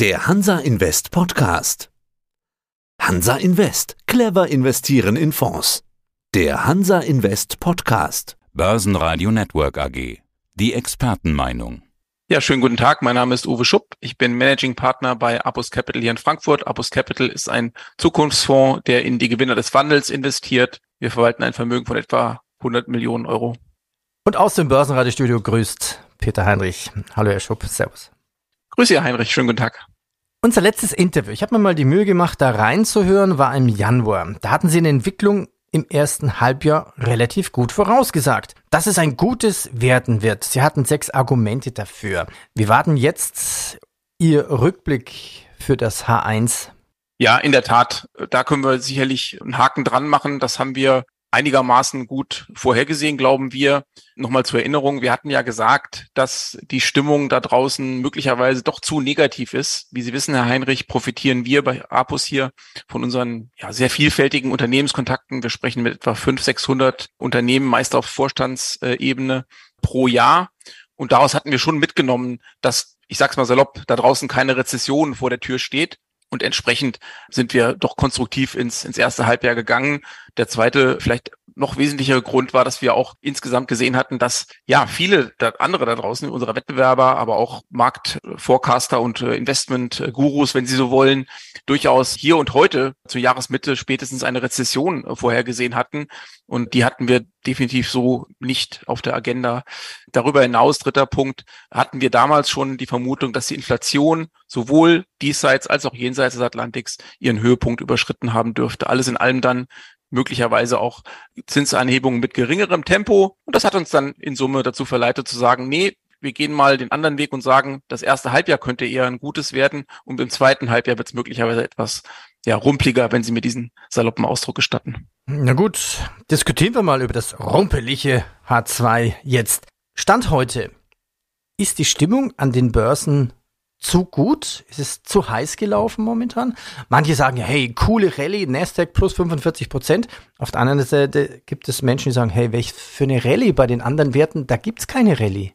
Der Hansa Invest Podcast. Hansa Invest. Clever investieren in Fonds. Der Hansa Invest Podcast. Börsenradio Network AG. Die Expertenmeinung. Ja, schönen guten Tag. Mein Name ist Uwe Schupp. Ich bin Managing Partner bei Apus Capital hier in Frankfurt. Apus Capital ist ein Zukunftsfonds, der in die Gewinner des Wandels investiert. Wir verwalten ein Vermögen von etwa 100 Millionen Euro. Und aus dem Börsenradiostudio grüßt Peter Heinrich. Hallo, Herr Schupp. Servus. Grüße, Herr Heinrich. Schönen guten Tag. Unser letztes Interview, ich habe mir mal die Mühe gemacht, da reinzuhören, war im Januar. Da hatten Sie eine Entwicklung im ersten Halbjahr relativ gut vorausgesagt, dass es ein gutes werden wird. Sie hatten sechs Argumente dafür. Wie war denn jetzt Ihr Rückblick für das H1? Ja, in der Tat. Da können wir sicherlich einen Haken dran machen. Das haben wir einigermaßen gut vorhergesehen, glauben wir. Nochmal zur Erinnerung, wir hatten ja gesagt, dass die Stimmung da draußen möglicherweise doch zu negativ ist. Wie Sie wissen, Herr Heinrich, profitieren wir bei Apus hier von unseren ja, sehr vielfältigen Unternehmenskontakten. Wir sprechen mit etwa 500, 600 Unternehmen, meist auf Vorstandsebene pro Jahr. Und daraus hatten wir schon mitgenommen, dass, ich sag's mal salopp, da draußen keine Rezession vor der Tür steht. Und entsprechend sind wir doch konstruktiv ins, ins erste Halbjahr gegangen. Der zweite, vielleicht noch wesentlicher Grund war, dass wir auch insgesamt gesehen hatten, dass ja viele andere da draußen, unsere Wettbewerber, aber auch Marktforecaster und äh, Investment-Gurus, wenn sie so wollen, durchaus hier und heute zur Jahresmitte spätestens eine Rezession äh, vorhergesehen hatten. Und die hatten wir definitiv so nicht auf der Agenda. Darüber hinaus, dritter Punkt, hatten wir damals schon die Vermutung, dass die Inflation sowohl diesseits als auch jenseits des Atlantiks ihren Höhepunkt überschritten haben dürfte. Alles in allem dann möglicherweise auch Zinsanhebungen mit geringerem Tempo. Und das hat uns dann in Summe dazu verleitet zu sagen, nee, wir gehen mal den anderen Weg und sagen, das erste Halbjahr könnte eher ein gutes werden und im zweiten Halbjahr wird es möglicherweise etwas ja, rumpliger, wenn Sie mir diesen saloppen Ausdruck gestatten. Na gut, diskutieren wir mal über das rumpelige H2 jetzt. Stand heute. Ist die Stimmung an den Börsen zu gut? Ist es zu heiß gelaufen momentan? Manche sagen, hey, coole Rallye, Nasdaq plus 45 Prozent. Auf der anderen Seite gibt es Menschen, die sagen, hey, welch für eine Rallye bei den anderen Werten, da gibt's keine Rallye.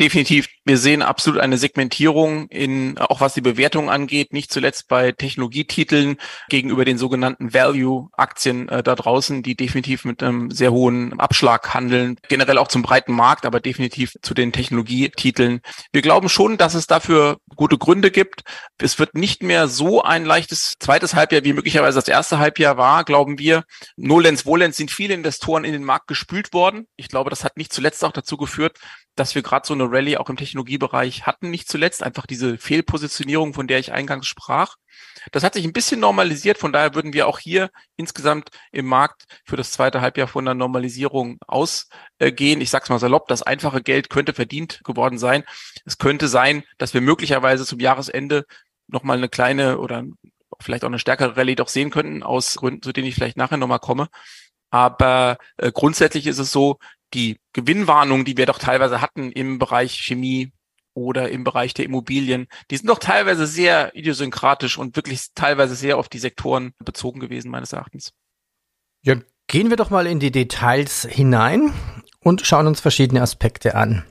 Definitiv. Wir sehen absolut eine Segmentierung in, auch was die Bewertung angeht, nicht zuletzt bei Technologietiteln gegenüber den sogenannten Value-Aktien äh, da draußen, die definitiv mit einem sehr hohen Abschlag handeln. Generell auch zum breiten Markt, aber definitiv zu den Technologietiteln. Wir glauben schon, dass es dafür gute Gründe gibt. Es wird nicht mehr so ein leichtes zweites Halbjahr, wie möglicherweise das erste Halbjahr war, glauben wir. Nolens, Volens sind viele Investoren in den Markt gespült worden. Ich glaube, das hat nicht zuletzt auch dazu geführt, dass wir gerade so eine Rallye auch im Technologiebereich hatten, nicht zuletzt einfach diese Fehlpositionierung, von der ich eingangs sprach. Das hat sich ein bisschen normalisiert, von daher würden wir auch hier insgesamt im Markt für das zweite Halbjahr von einer Normalisierung ausgehen. Ich sag's mal salopp, das einfache Geld könnte verdient geworden sein. Es könnte sein, dass wir möglicherweise zum Jahresende nochmal eine kleine oder vielleicht auch eine stärkere Rallye doch sehen könnten, aus Gründen, zu denen ich vielleicht nachher nochmal komme. Aber äh, grundsätzlich ist es so, die Gewinnwarnung, die wir doch teilweise hatten im Bereich Chemie oder im Bereich der Immobilien, die sind doch teilweise sehr idiosynkratisch und wirklich teilweise sehr auf die Sektoren bezogen gewesen, meines Erachtens. Ja, gehen wir doch mal in die Details hinein und schauen uns verschiedene Aspekte an.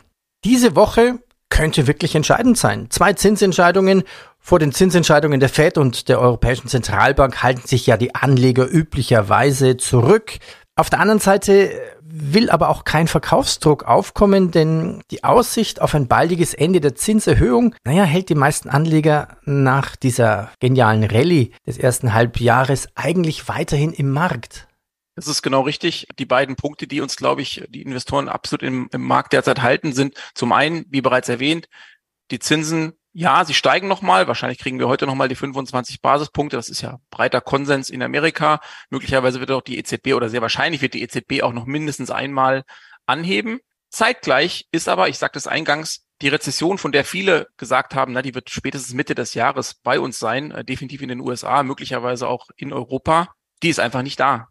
Diese Woche könnte wirklich entscheidend sein. Zwei Zinsentscheidungen vor den Zinsentscheidungen der Fed und der Europäischen Zentralbank halten sich ja die Anleger üblicherweise zurück. Auf der anderen Seite will aber auch kein Verkaufsdruck aufkommen, denn die Aussicht auf ein baldiges Ende der Zinserhöhung, naja, hält die meisten Anleger nach dieser genialen Rallye des ersten Halbjahres eigentlich weiterhin im Markt. Das ist genau richtig. Die beiden Punkte, die uns, glaube ich, die Investoren absolut im, im Markt derzeit halten, sind zum einen, wie bereits erwähnt, die Zinsen ja, sie steigen nochmal. Wahrscheinlich kriegen wir heute nochmal die 25 Basispunkte. Das ist ja breiter Konsens in Amerika. Möglicherweise wird auch die EZB oder sehr wahrscheinlich wird die EZB auch noch mindestens einmal anheben. Zeitgleich ist aber, ich sagte es eingangs, die Rezession, von der viele gesagt haben, na, die wird spätestens Mitte des Jahres bei uns sein, äh, definitiv in den USA, möglicherweise auch in Europa, die ist einfach nicht da.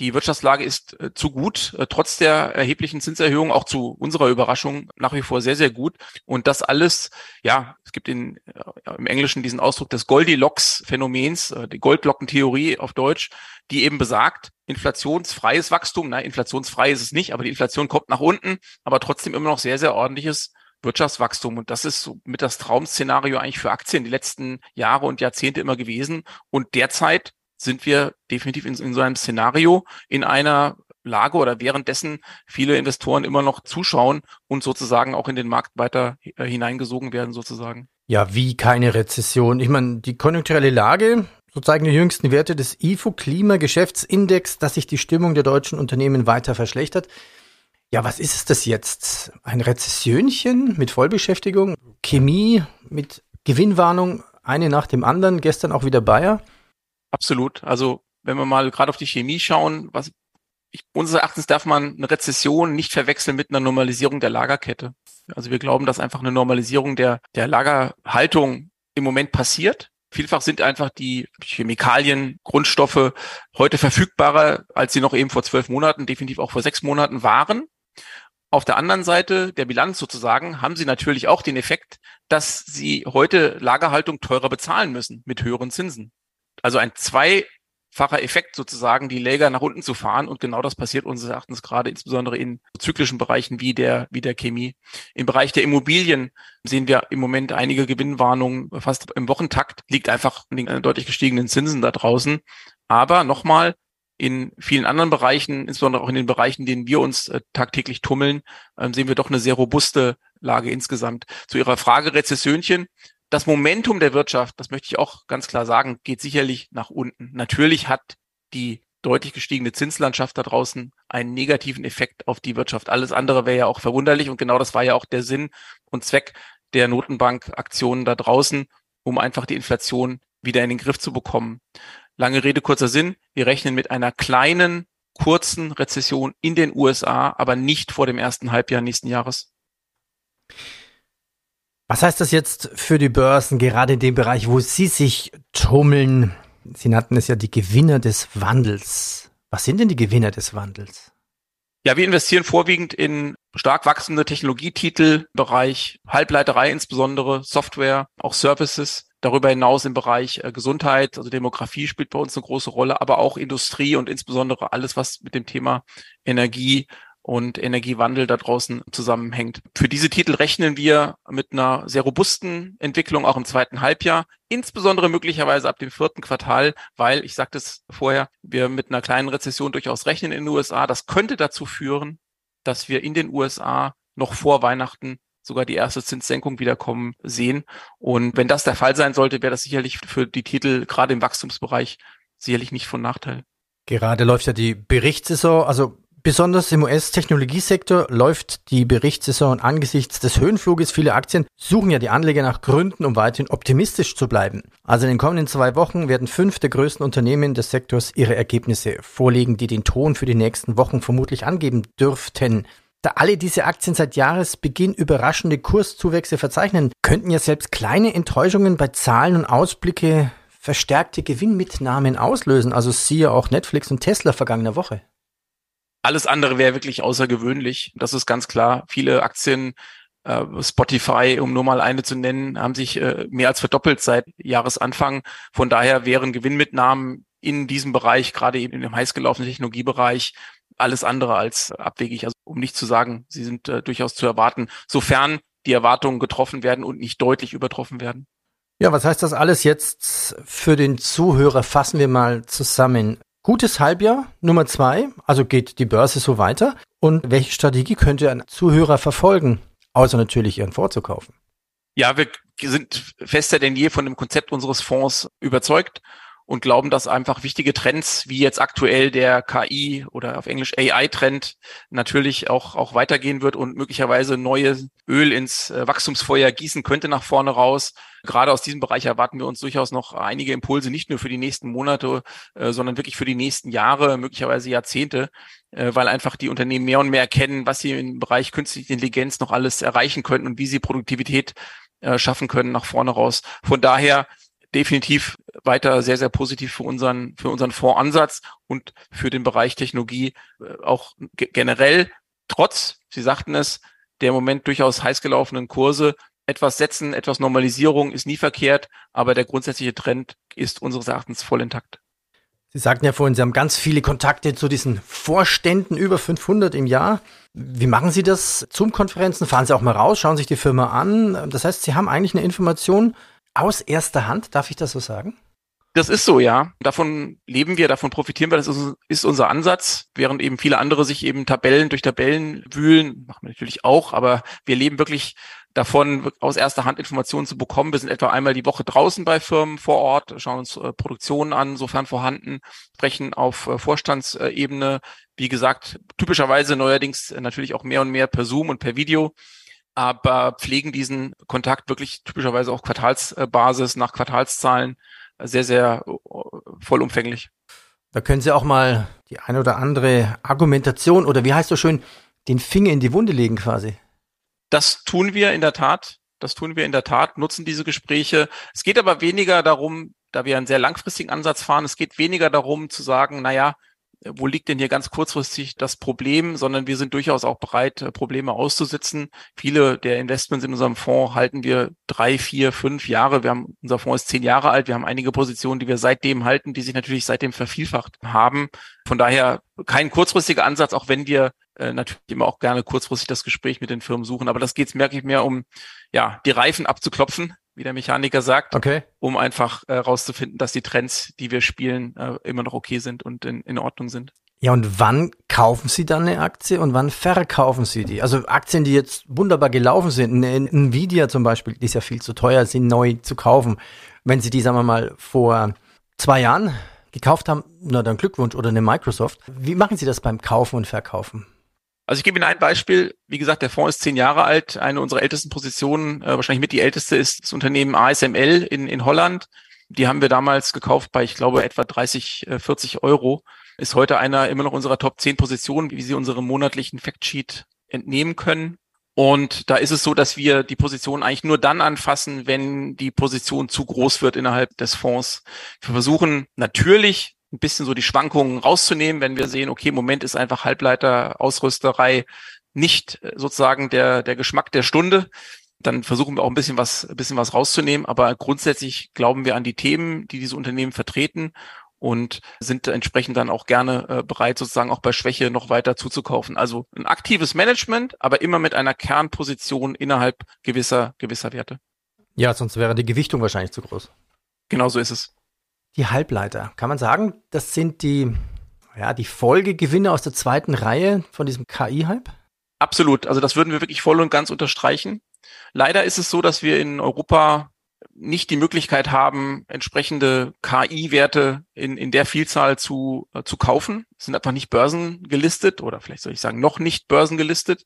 Die Wirtschaftslage ist äh, zu gut, äh, trotz der erheblichen Zinserhöhung, auch zu unserer Überraschung nach wie vor sehr, sehr gut. Und das alles, ja, es gibt in, äh, im Englischen diesen Ausdruck des Goldilocks-Phänomens, äh, die Goldglockentheorie auf Deutsch, die eben besagt, inflationsfreies Wachstum, na, inflationsfrei ist es nicht, aber die Inflation kommt nach unten, aber trotzdem immer noch sehr, sehr ordentliches Wirtschaftswachstum. Und das ist so mit das Traum-Szenario eigentlich für Aktien die letzten Jahre und Jahrzehnte immer gewesen. Und derzeit sind wir definitiv in, in so einem Szenario, in einer Lage oder währenddessen viele Investoren immer noch zuschauen und sozusagen auch in den Markt weiter äh, hineingesogen werden sozusagen. Ja, wie keine Rezession. Ich meine, die konjunkturelle Lage, so zeigen die jüngsten Werte des IFO Klimageschäftsindex, dass sich die Stimmung der deutschen Unternehmen weiter verschlechtert. Ja, was ist es das jetzt? Ein Rezessionchen mit Vollbeschäftigung? Chemie mit Gewinnwarnung, eine nach dem anderen, gestern auch wieder Bayer? Absolut. Also wenn wir mal gerade auf die Chemie schauen, was ich, unseres Erachtens darf man eine Rezession nicht verwechseln mit einer Normalisierung der Lagerkette. Also wir glauben, dass einfach eine Normalisierung der, der Lagerhaltung im Moment passiert. Vielfach sind einfach die Chemikalien, Grundstoffe heute verfügbarer, als sie noch eben vor zwölf Monaten, definitiv auch vor sechs Monaten waren. Auf der anderen Seite der Bilanz sozusagen haben sie natürlich auch den Effekt, dass sie heute Lagerhaltung teurer bezahlen müssen mit höheren Zinsen. Also ein zwei facher Effekt sozusagen, die Läger nach unten zu fahren. Und genau das passiert unseres Erachtens gerade insbesondere in zyklischen Bereichen wie der, wie der Chemie. Im Bereich der Immobilien sehen wir im Moment einige Gewinnwarnungen fast im Wochentakt, liegt einfach an den deutlich gestiegenen Zinsen da draußen. Aber nochmal, in vielen anderen Bereichen, insbesondere auch in den Bereichen, in denen wir uns äh, tagtäglich tummeln, äh, sehen wir doch eine sehr robuste Lage insgesamt. Zu Ihrer Frage Rezessionchen das Momentum der Wirtschaft, das möchte ich auch ganz klar sagen, geht sicherlich nach unten. Natürlich hat die deutlich gestiegene Zinslandschaft da draußen einen negativen Effekt auf die Wirtschaft. Alles andere wäre ja auch verwunderlich und genau das war ja auch der Sinn und Zweck der Notenbankaktionen da draußen, um einfach die Inflation wieder in den Griff zu bekommen. Lange Rede, kurzer Sinn. Wir rechnen mit einer kleinen, kurzen Rezession in den USA, aber nicht vor dem ersten Halbjahr nächsten Jahres. Was heißt das jetzt für die Börsen, gerade in dem Bereich, wo Sie sich tummeln? Sie nannten es ja die Gewinner des Wandels. Was sind denn die Gewinner des Wandels? Ja, wir investieren vorwiegend in stark wachsende Technologietitel, Bereich Halbleiterei insbesondere, Software, auch Services. Darüber hinaus im Bereich äh, Gesundheit, also Demografie spielt bei uns eine große Rolle, aber auch Industrie und insbesondere alles, was mit dem Thema Energie und Energiewandel da draußen zusammenhängt. Für diese Titel rechnen wir mit einer sehr robusten Entwicklung auch im zweiten Halbjahr, insbesondere möglicherweise ab dem vierten Quartal, weil, ich sagte es vorher, wir mit einer kleinen Rezession durchaus rechnen in den USA. Das könnte dazu führen, dass wir in den USA noch vor Weihnachten sogar die erste Zinssenkung wiederkommen sehen. Und wenn das der Fall sein sollte, wäre das sicherlich für die Titel gerade im Wachstumsbereich sicherlich nicht von Nachteil. Gerade läuft ja die Berichtssaison, also Besonders im US-Technologiesektor läuft die Berichtssaison angesichts des Höhenfluges vieler Aktien, suchen ja die Anleger nach Gründen, um weiterhin optimistisch zu bleiben. Also in den kommenden zwei Wochen werden fünf der größten Unternehmen des Sektors ihre Ergebnisse vorlegen, die den Ton für die nächsten Wochen vermutlich angeben dürften. Da alle diese Aktien seit Jahresbeginn überraschende Kurszuwächse verzeichnen, könnten ja selbst kleine Enttäuschungen bei Zahlen und Ausblicke verstärkte Gewinnmitnahmen auslösen. Also siehe auch Netflix und Tesla vergangene Woche. Alles andere wäre wirklich außergewöhnlich. Das ist ganz klar. Viele Aktien, äh, Spotify, um nur mal eine zu nennen, haben sich äh, mehr als verdoppelt seit Jahresanfang. Von daher wären Gewinnmitnahmen in diesem Bereich, gerade eben in dem heiß gelaufenen Technologiebereich, alles andere als abwegig. Also um nicht zu sagen, sie sind äh, durchaus zu erwarten, sofern die Erwartungen getroffen werden und nicht deutlich übertroffen werden. Ja, was heißt das alles jetzt für den Zuhörer? Fassen wir mal zusammen. Gutes Halbjahr, Nummer zwei, also geht die Börse so weiter. Und welche Strategie könnte ein Zuhörer verfolgen, außer natürlich ihren Fonds zu kaufen? Ja, wir sind fester denn je von dem Konzept unseres Fonds überzeugt und glauben, dass einfach wichtige Trends wie jetzt aktuell der KI oder auf Englisch AI-Trend natürlich auch, auch weitergehen wird und möglicherweise neue Öl ins äh, Wachstumsfeuer gießen könnte nach vorne raus. Gerade aus diesem Bereich erwarten wir uns durchaus noch einige Impulse, nicht nur für die nächsten Monate, äh, sondern wirklich für die nächsten Jahre, möglicherweise Jahrzehnte, äh, weil einfach die Unternehmen mehr und mehr erkennen, was sie im Bereich künstliche Intelligenz noch alles erreichen können und wie sie Produktivität schaffen können nach vorne raus. Von daher definitiv weiter sehr, sehr positiv für unseren, für unseren Fondsansatz und für den Bereich Technologie äh, auch generell. Trotz, Sie sagten es, der im Moment durchaus heiß gelaufenen Kurse etwas setzen, etwas Normalisierung ist nie verkehrt, aber der grundsätzliche Trend ist unseres Erachtens voll intakt. Sie sagten ja vorhin, Sie haben ganz viele Kontakte zu diesen Vorständen, über 500 im Jahr. Wie machen Sie das? Zoom-Konferenzen? Fahren Sie auch mal raus, schauen sich die Firma an? Das heißt, Sie haben eigentlich eine Information aus erster Hand, darf ich das so sagen? Das ist so, ja. Davon leben wir, davon profitieren wir. Das ist, ist, unser Ansatz, während eben viele andere sich eben Tabellen durch Tabellen wühlen. Machen wir natürlich auch, aber wir leben wirklich davon, aus erster Hand Informationen zu bekommen. Wir sind etwa einmal die Woche draußen bei Firmen vor Ort, schauen uns äh, Produktionen an, sofern vorhanden, sprechen auf äh, Vorstandsebene. Wie gesagt, typischerweise neuerdings natürlich auch mehr und mehr per Zoom und per Video aber pflegen diesen Kontakt wirklich typischerweise auf Quartalsbasis nach Quartalszahlen sehr, sehr äh, vollumfänglich. Da können Sie auch mal die eine oder andere Argumentation oder wie heißt so schön, den Finger in die Wunde legen quasi. Das tun wir in der Tat. Das tun wir in der Tat, nutzen diese Gespräche. Es geht aber weniger darum, da wir einen sehr langfristigen Ansatz fahren, es geht weniger darum zu sagen, naja, wo liegt denn hier ganz kurzfristig das Problem, sondern wir sind durchaus auch bereit, äh, Probleme auszusitzen. Viele der Investments in unserem Fonds halten wir drei, vier, fünf Jahre. Wir haben, unser Fonds ist zehn Jahre alt. Wir haben einige Positionen, die wir seitdem halten, die sich natürlich seitdem vervielfacht haben. Von daher kein kurzfristiger Ansatz, auch wenn wir äh, natürlich immer auch gerne kurzfristig das Gespräch mit den Firmen suchen. Aber das geht merke ich, mehr um, ja, die Reifen abzuklopfen, wie der Mechaniker sagt, okay. um einfach herauszufinden, äh, dass die Trends, die wir spielen, äh, immer noch okay sind und in, in Ordnung sind. Ja, und wann kaufen Sie dann eine Aktie und wann verkaufen Sie die? Also Aktien, die jetzt wunderbar gelaufen sind, eine Nvidia zum Beispiel, die ist ja viel zu teuer, sie neu zu kaufen. Wenn Sie die, sagen wir mal, vor zwei Jahren gekauft haben, na dann Glückwunsch oder eine Microsoft. Wie machen Sie das beim Kaufen und Verkaufen? Also ich gebe Ihnen ein Beispiel. Wie gesagt, der Fonds ist zehn Jahre alt. Eine unserer ältesten Positionen, äh, wahrscheinlich mit die älteste, ist das Unternehmen ASML in, in Holland. Die haben wir damals gekauft bei, ich glaube, etwa 30, äh, 40 Euro. Ist heute einer immer noch unserer Top 10 Positionen, wie Sie unserem monatlichen Factsheet entnehmen können. Und da ist es so, dass wir die Position eigentlich nur dann anfassen, wenn die Position zu groß wird innerhalb des Fonds. Wir versuchen natürlich ein bisschen so die Schwankungen rauszunehmen, wenn wir sehen, okay, im Moment ist einfach Halbleiter, Ausrüsterei nicht äh, sozusagen der, der Geschmack der Stunde. Dann versuchen wir auch ein bisschen was, ein bisschen was rauszunehmen. Aber grundsätzlich glauben wir an die Themen, die diese Unternehmen vertreten und sind entsprechend dann auch gerne äh, bereit, sozusagen auch bei Schwäche noch weiter zuzukaufen. Also ein aktives Management, aber immer mit einer Kernposition innerhalb gewisser, gewisser Werte. Ja, sonst wäre die Gewichtung wahrscheinlich zu groß. Genau so ist es. Die Halbleiter. Kann man sagen, das sind die, ja, die Folgegewinne aus der zweiten Reihe von diesem KI-Hype? Absolut. Also das würden wir wirklich voll und ganz unterstreichen. Leider ist es so, dass wir in Europa nicht die Möglichkeit haben, entsprechende KI-Werte in, in der Vielzahl zu, äh, zu kaufen. Sind einfach nicht börsengelistet oder vielleicht soll ich sagen, noch nicht börsengelistet.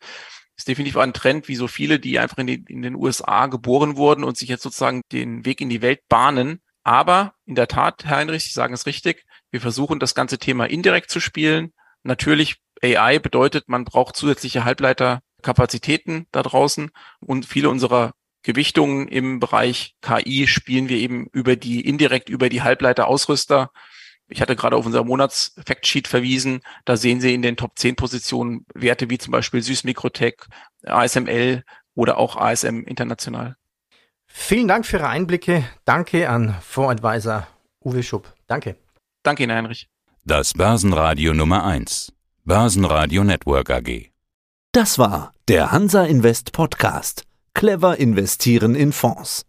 Ist definitiv ein Trend, wie so viele, die einfach in, die, in den USA geboren wurden und sich jetzt sozusagen den Weg in die Welt bahnen, aber in der Tat, Herr Heinrich, Sie sagen es richtig, wir versuchen das ganze Thema indirekt zu spielen. Natürlich, AI bedeutet, man braucht zusätzliche Halbleiterkapazitäten da draußen und viele unserer Gewichtungen im Bereich KI spielen wir eben über die, indirekt über die Halbleiterausrüster. Ich hatte gerade auf unser Monats-Factsheet verwiesen. Da sehen Sie in den Top 10 Positionen Werte wie zum Beispiel Süßmikrotech, ASML oder auch ASM International. Vielen Dank für Ihre Einblicke. Danke an Fondsadvisor Uwe Schupp. Danke. Danke Ihnen, Heinrich. Das Börsenradio Nummer 1. Börsenradio Network AG. Das war der Hansa Invest Podcast. Clever investieren in Fonds.